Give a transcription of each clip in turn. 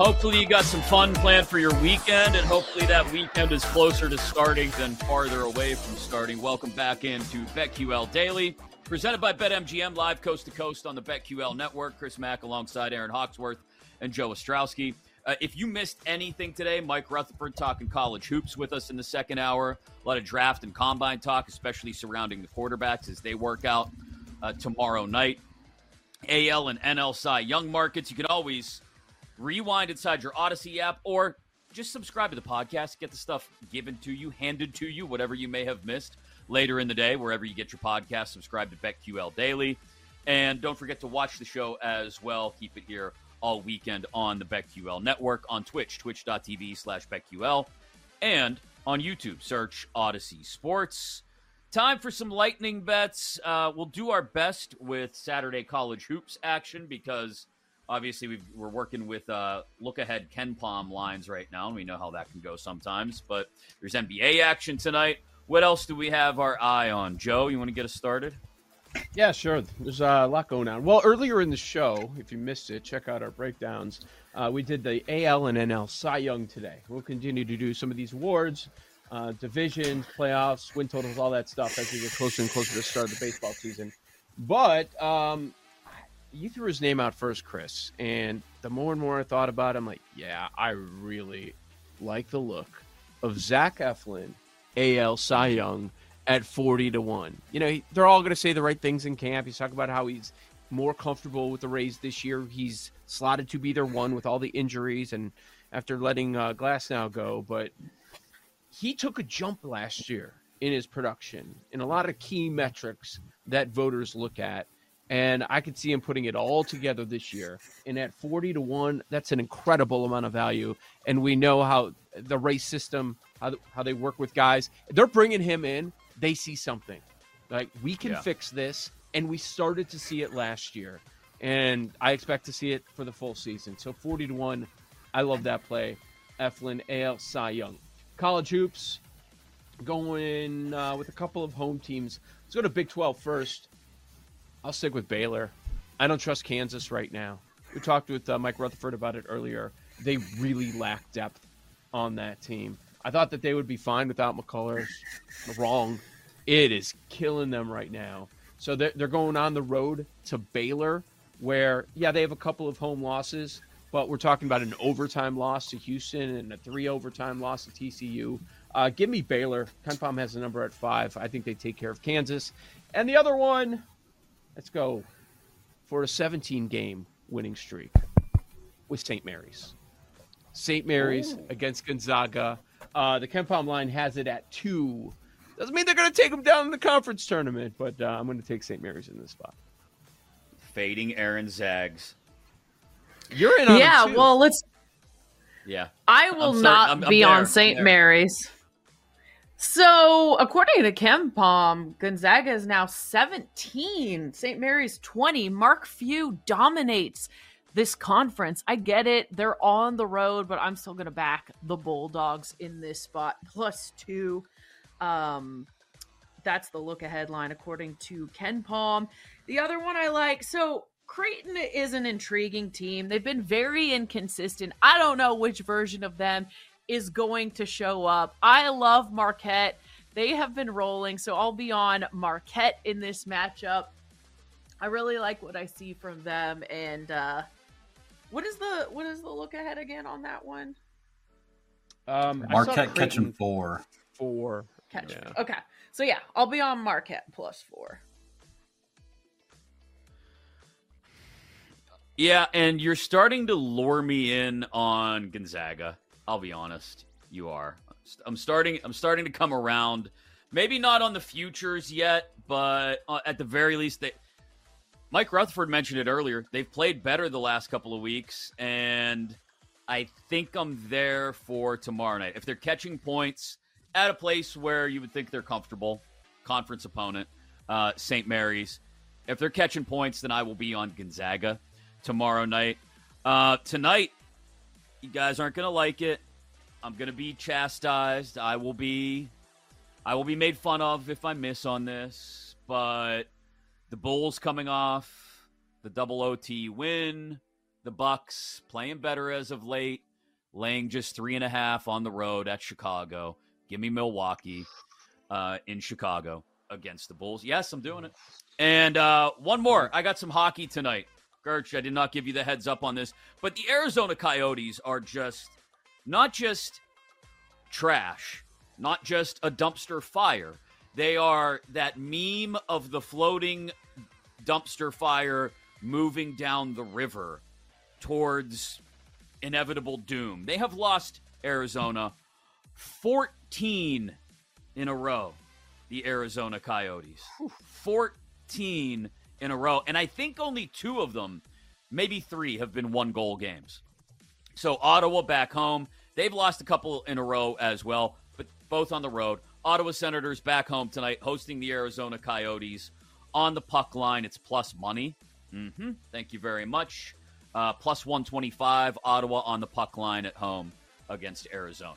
Hopefully, you got some fun planned for your weekend, and hopefully, that weekend is closer to starting than farther away from starting. Welcome back into BetQL Daily, presented by BetMGM, live coast to coast on the BetQL network. Chris Mack alongside Erin Hawksworth and Joe Ostrowski. Uh, if you missed anything today, Mike Rutherford talking college hoops with us in the second hour. A lot of draft and combine talk, especially surrounding the quarterbacks as they work out uh, tomorrow night. AL and NL Cy Young markets. You can always rewind inside your Audacy app, or just subscribe to the podcast. Get the stuff given to you, handed to you, whatever you may have missed later in the day, wherever you get your podcast. Subscribe to BetQL Daily. And don't forget to watch the show as well. Keep it here all weekend on the BetQL network, on Twitch, twitch.tv slash BetQL, and on YouTube. Search Audacy Sports. Time for some lightning bets. Uh, we'll do our best with Saturday college hoops action because – Obviously, we are working with uh, look ahead KenPom lines right now, and we know how that can go sometimes. But there's NBA action tonight. What else do we have our eye on? Joe, you want to get us started? Yeah, sure. There's a lot going on. Well, earlier in the show, if you missed it, check out our breakdowns. Uh, we did the AL and NL Cy Young today. We'll continue to do some of these awards, uh, divisions, playoffs, win totals, all that stuff as we get closer and closer to the start of the baseball season. But um, you threw his name out first, Chris, and the more and more I thought about him, like, yeah, I really like the look of Zach Eflin, AL Cy Young at forty to one. You know, they're all going to say the right things in camp. He's talking about how he's more comfortable with the Rays this year. He's slotted to be their one with all the injuries and after letting uh, Glasnow go, but he took a jump last year in his production in a lot of key metrics that voters look at and I could see him putting it all together this year. And at 40 to 1, that's an incredible amount of value. And we know how the Rays system, how, how they work with guys. They're bringing him in, they see something. Like, we can yeah. fix this. And we started to see it last year. And I expect to see it for the full season. So 40 to 1, I love that play. Eflin, AL, Cy Young. College hoops, going uh, with a couple of home teams. Let's go to Big 12 first. I'll stick with Baylor. I don't trust Kansas right now. We talked with uh, Mike Rutherford about it earlier. They really lack depth on that team. I thought that they would be fine without McCullers. Wrong. It is killing them right now. So they're, they're going on the road to Baylor, where, yeah, they have a couple of home losses, but we're talking about an overtime loss to Houston and a three overtime loss to TCU. Uh, give me Baylor. KenPom has the number at five. I think they take care of Kansas. And the other one, Let's go for a 17 game winning streak with St. Mary's. St. Mary's Ooh. against Gonzaga. Uh, the KenPom line has it at two. Doesn't mean they're going to take them down in the conference tournament, but uh, I'm going to take St. Mary's in this spot. Fading Erin Zags. You're in Yeah, well, let's. Yeah. I will not I'm, I'm be there. on St. Mary's. So, according to KenPom, Gonzaga is now 17, St. Mary's 20. Mark Few dominates this conference. I get it. They're on the road, but I'm still going to back the Bulldogs in this spot plus two. Um, that's the look ahead line, according to KenPom. The other one I like so Creighton is an intriguing team. They've been very inconsistent. I don't know which version of them is going to show up. I love Marquette. They have been rolling, so I'll be on Marquette in this matchup. I really like what I see from them. And uh, what is the what is the look ahead again on that one? Um, Marquette catching four. Four. Catch. Yeah. Okay. So yeah, I'll be on Marquette plus four. Yeah, and you're starting to lure me in on Gonzaga. I'll be honest, you are. I'm starting. I'm starting to come around. Maybe not on the futures yet, but uh, at the very least, they. Mike Rutherford mentioned it earlier. They've played better the last couple of weeks, and I think I'm there for tomorrow night. If they're catching points at a place where you would think they're comfortable, conference opponent, uh, St. Mary's. If they're catching points, then I will be on Gonzaga tomorrow night. Uh, tonight, you guys aren't going to like it. I'm going to be chastised. I will be I will be made fun of if I miss on this, but the Bulls coming off the double OT win, the Bucks playing better as of late, laying just three and a half on the road at Chicago. Give me Milwaukee uh, in Chicago against the Bulls. Yes, I'm doing it. And uh, one more. I got some hockey tonight. Gerch, I did not give you the heads up on this, but the Arizona Coyotes are just not just trash, not just a dumpster fire. They are that meme of the floating dumpster fire moving down the river towards inevitable doom. They have lost Arizona 14 in a row, the Arizona Coyotes. 14 in a row. And I think only two of them, maybe three, have been one goal games. So Ottawa back home. They've lost a couple in a row as well, but both on the road. Ottawa Senators back home tonight, hosting the Arizona Coyotes on the puck line. It's plus money. Mm-hmm. Thank you very much. Uh, plus 125, Ottawa on the puck line at home against Arizona.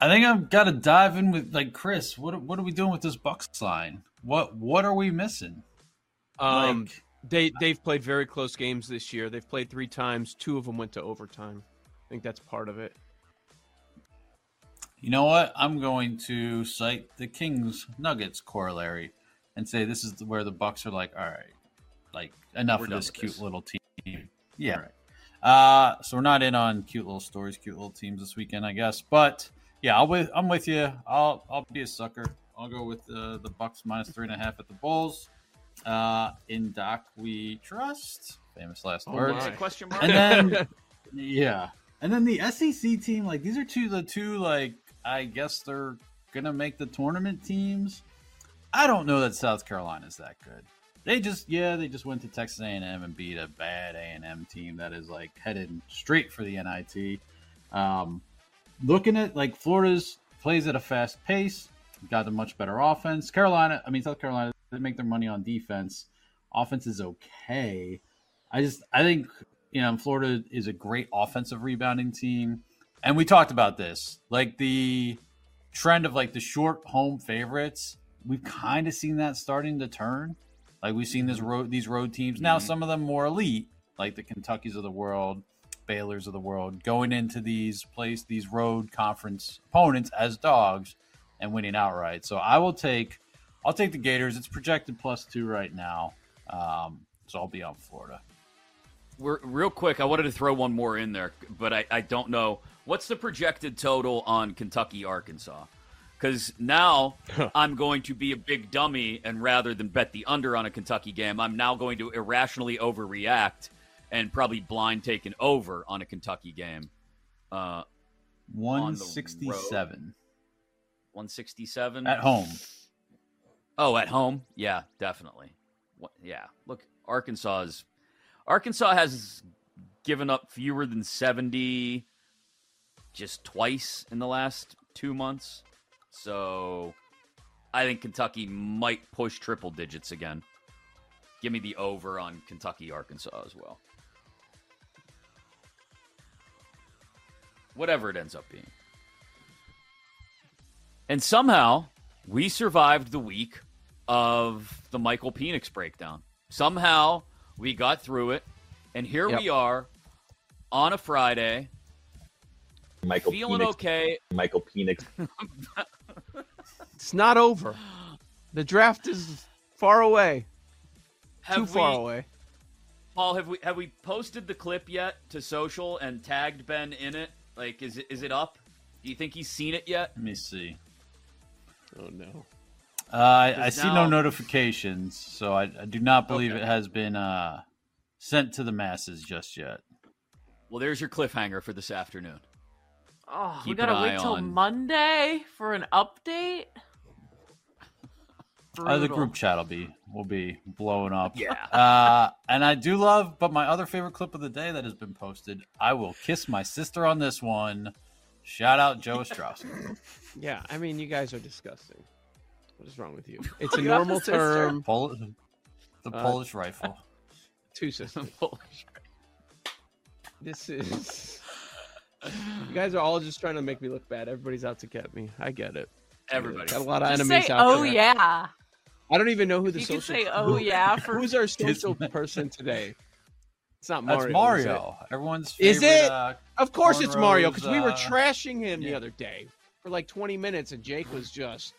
I think I've got to dive in with like Chris. What what are we doing with this Bucks line? What what are we missing? Um, like, they they've played very close games this year. They've played three times. Two of them went to overtime. I think that's part of it. You know what? I'm going to cite the Kings Nuggets corollary and say this is where the Bucks are like, all right, like enough of this cute this. little team. Yeah. Right. Uh, so we're not in on cute little stories, cute little teams this weekend, I guess. But yeah, I'll with I'm with you. I'll I'll be a sucker. I'll go with uh, the Bucks minus three and a half at the Bulls. Uh, in Doc we trust. Famous last oh words. Question mark. And then yeah, and then the SEC team. Like these are two the two like I guess they're gonna make the tournament teams. I don't know that South Carolina is that good. They just yeah, they just went to Texas A&M and beat a bad A&M team that is like headed straight for the NIT. Um, looking at like Florida's plays at a fast pace, got a much better offense. Carolina, I mean South Carolina, they make their money on defense. Offense is okay. I just I think you know Florida is a great offensive rebounding team, and we talked about this like the trend of like the short home favorites we've kind of seen that starting to turn. Like we've seen this road these road teams now, mm-hmm. some of them more elite, like the Kentuckies of the world, Baylor's of the world, going into these place these road conference opponents as dogs and winning outright. So I will take I'll take the Gators. It's projected plus two right now, um, so I'll be on Florida. We're real quick. I wanted to throw one more in there, but I, I don't know what's the projected total on Kentucky Arkansas because now I'm going to be a big dummy, and rather than bet the under on a Kentucky game, I'm now going to irrationally overreact and probably blind take an over on a Kentucky game. Uh, 167. 167 at home. Oh, at home? Yeah, definitely. Yeah, look, Arkansas is Arkansas has given up fewer than 70 just twice in the last two months. So I think Kentucky might push triple digits again. Give me the over on Kentucky, Arkansas as well. Whatever it ends up being. And somehow we survived the week of the Michael Penix breakdown. Somehow we got through it, and here yep. we are on a Friday. Michael feeling Penix. okay. Michael Penix. it's not over. The draft is far away. Have Too we, far away. Paul, have we have we posted the clip yet to social and tagged Ben in it? Like, is it is it up? Do you think he's seen it yet? Let me see. Oh no. Uh, I, I see no notifications, so I, I do not believe okay. it has been uh, sent to the masses just yet. Well, there's your cliffhanger for this afternoon. Oh, Keep we gotta wait till on... Monday for an update. Uh, the group chat will be will be blowing up. Yeah. Uh, and I do love, but my other favorite clip of the day that has been posted. I will kiss my sister on this one. Shout out Joe Strauss. yeah, I mean, you guys are disgusting. What is wrong with you? It's a normal term. Pol- the uh, Polish rifle. Two systems. Polish This is. you guys are all just trying to make me look bad. Everybody's out to get me. I get it. Everybody got a lot of just enemies say, out oh, there. Oh yeah. I don't even know who the you social. Can say, oh yeah. For... Who's our social person today? It's not Mario. That's Mario. Everyone's favorite, is it? Uh, of course, it's Mario because uh, we were trashing him yeah. the other day for like 20 minutes, and Jake was just,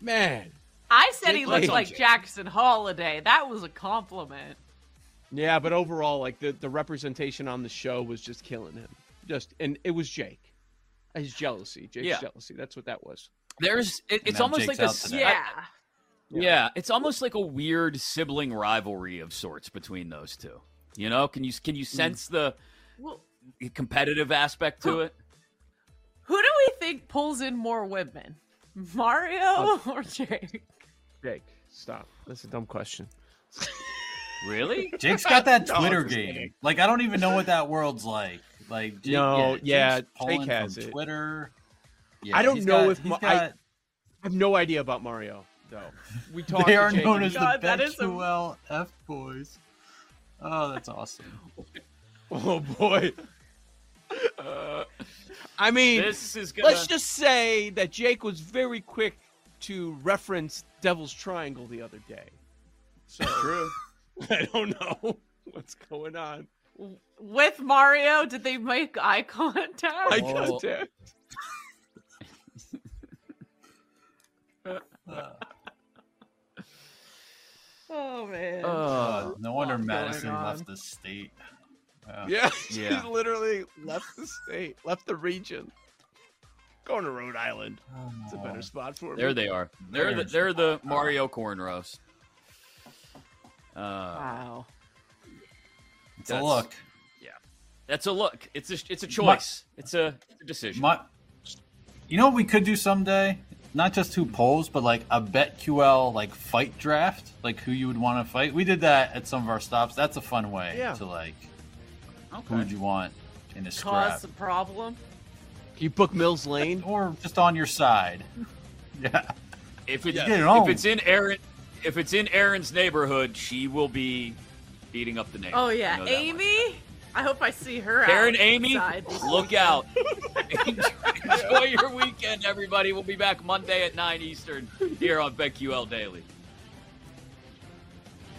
man. I said Jake he looked like Jake. Jackson Holliday. That was a compliment. Yeah, but overall, like the the representation on the show was just killing him. Just and it was Jake. His jealousy, Jake's yeah. jealousy. That's what that was. There's, it, it's almost Jake's like a yeah. Yeah. Yeah, it's almost like a weird sibling rivalry of sorts between those two. You know, can you can you mm. sense the well, competitive aspect to who, it? Who do we think pulls in more women, Mario oh. or Jake? Jake, stop. That's a dumb question. Really? Jake's got that Twitter no, game. Kidding. Like I don't even know what that world's like. Like Jake, no, yeah, yeah Jake has it. Twitter. Yeah, I don't know got, if Ma- got... I, I have no idea about Mario though. We talked. they are Jake known as God, the BetQL a... F boys. Oh, that's awesome. oh boy. Uh, I mean, this is gonna... let's just say that Jake was very quick to reference Devil's Triangle the other day. So true. I don't know what's going on. With Mario, did they make eye contact? Eye contact. oh man. Uh, no wonder Madison left the state. Yeah, yeah, yeah. she literally left the state, left the region. Going to Rhode Island. Oh, it's a better spot for me. There they are. They're the, they're the Mario cornrows. Uh, wow. It's a look. Yeah, that's a look. It's a it's a choice. My, it's, a, it's, a, decision. My, you know what we could do someday? Not just who polls, but like a BetQL like fight draft, like who you would want to fight. We did that at some of our stops. That's a fun way yeah. to like. Okay. Who would you want in a scrap. Cause a problem. You book Mills Lane, or just on your side. yeah. If it's yeah. if it's in Erin, if it's in Erin's neighborhood, she will be beating up the neighbor. Oh yeah, Amy. I hope I see her. Aaron, Amy, look out! Enjoy your weekend, everybody. We'll be back Monday at nine Eastern here on BetQL Daily.